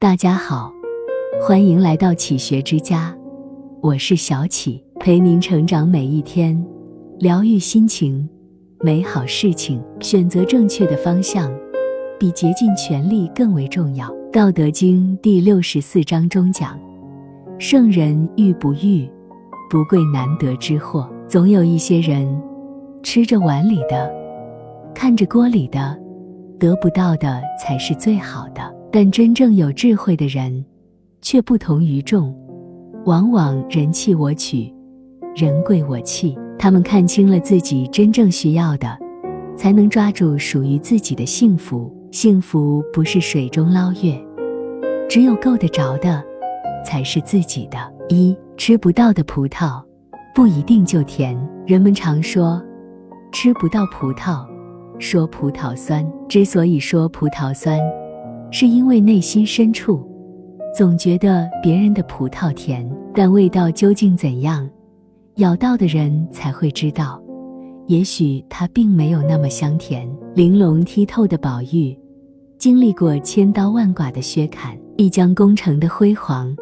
大家好，欢迎来到启学之家，我是小启，陪您成长每一天，疗愈心情，美好事情。选择正确的方向，比竭尽全力更为重要。《道德经》第六十四章中讲：“圣人欲不欲，不贵难得之货。”总有一些人吃着碗里的，看着锅里的。得不到的才是最好的，但真正有智慧的人，却不同于众，往往人弃我取，人贵我弃。他们看清了自己真正需要的，才能抓住属于自己的幸福。幸福不是水中捞月，只有够得着的，才是自己的。一吃不到的葡萄，不一定就甜。人们常说，吃不到葡萄。说葡萄酸，之所以说葡萄酸，是因为内心深处总觉得别人的葡萄甜，但味道究竟怎样，咬到的人才会知道。也许它并没有那么香甜。玲珑剔透的宝玉，经历过千刀万剐的削砍，一将功成的辉煌，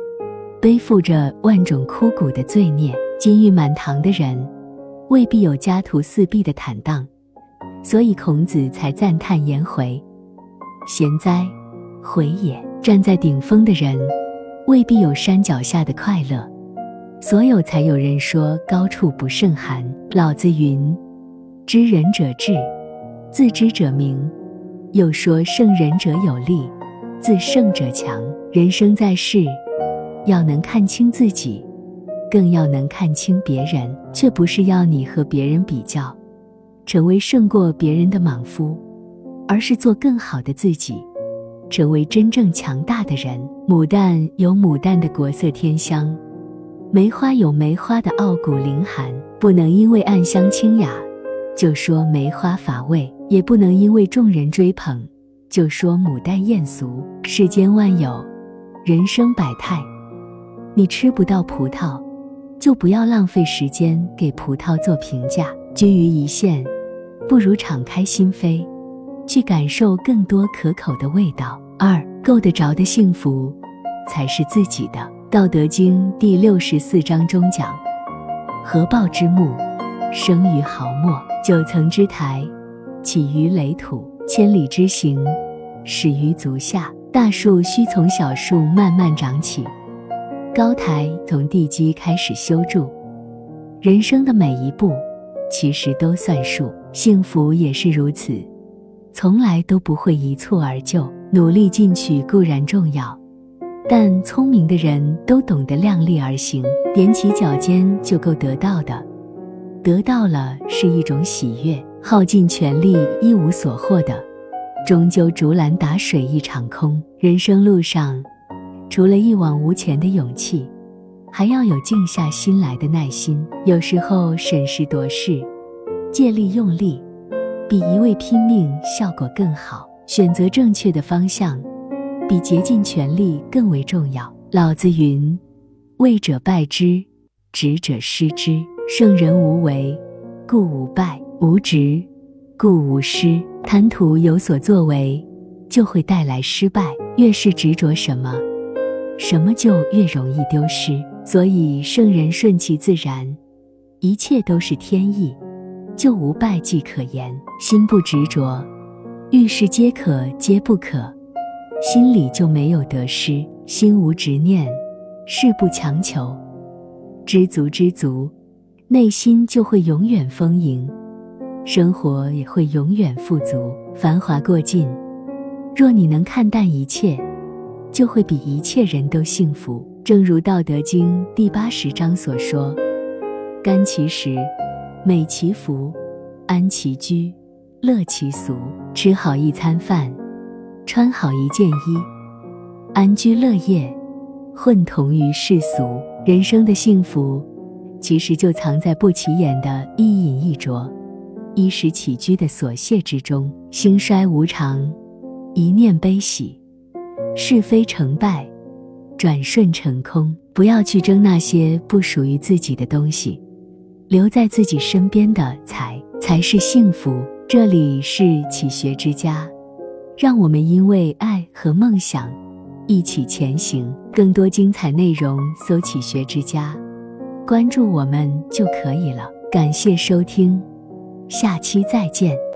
背负着万种枯骨的罪孽。金玉满堂的人，未必有家徒四壁的坦荡。所以孔子才赞叹颜回：“贤哉，回也！”站在顶峰的人，未必有山脚下的快乐。所有才有人说高处不胜寒。老子云：“知人者智，自知者明。”又说：“胜人者有力，自胜者强。”人生在世，要能看清自己，更要能看清别人，却不是要你和别人比较。成为胜过别人的莽夫，而是做更好的自己，成为真正强大的人。牡丹有牡丹的国色天香，梅花有梅花的傲骨凌寒。不能因为暗香清雅，就说梅花乏味；也不能因为众人追捧，就说牡丹艳俗。世间万有，人生百态，你吃不到葡萄，就不要浪费时间给葡萄做评价。居于一线。不如敞开心扉，去感受更多可口的味道。二够得着的幸福，才是自己的。《道德经》第六十四章中讲：“合抱之木，生于毫末；九层之台，起于垒土；千里之行，始于足下。”大树需从小树慢慢长起，高台从地基开始修筑。人生的每一步。其实都算数，幸福也是如此，从来都不会一蹴而就。努力进取固然重要，但聪明的人都懂得量力而行，踮起脚尖就够得到的。得到了是一种喜悦，耗尽全力一无所获的，终究竹篮打水一场空。人生路上，除了一往无前的勇气。还要有静下心来的耐心。有时候审时度势，借力用力，比一味拼命效果更好。选择正确的方向，比竭尽全力更为重要。老子云：“为者败之，执者失之。圣人无为，故无败；无执，故无失。贪图有所作为，就会带来失败。越是执着什么，什么就越容易丢失。”所以，圣人顺其自然，一切都是天意，就无败绩可言。心不执着，遇事皆可皆不可，心里就没有得失。心无执念，事不强求，知足知足，内心就会永远丰盈，生活也会永远富足。繁华过尽，若你能看淡一切，就会比一切人都幸福。正如《道德经》第八十章所说：“甘其食，美其服，安其居，乐其俗。吃好一餐饭，穿好一件衣，安居乐业，混同于世俗。人生的幸福，其实就藏在不起眼的一饮一啄、衣食起居的琐屑之中。兴衰无常，一念悲喜，是非成败。”转瞬成空，不要去争那些不属于自己的东西，留在自己身边的才才是幸福。这里是启学之家，让我们因为爱和梦想一起前行。更多精彩内容，搜“启学之家”，关注我们就可以了。感谢收听，下期再见。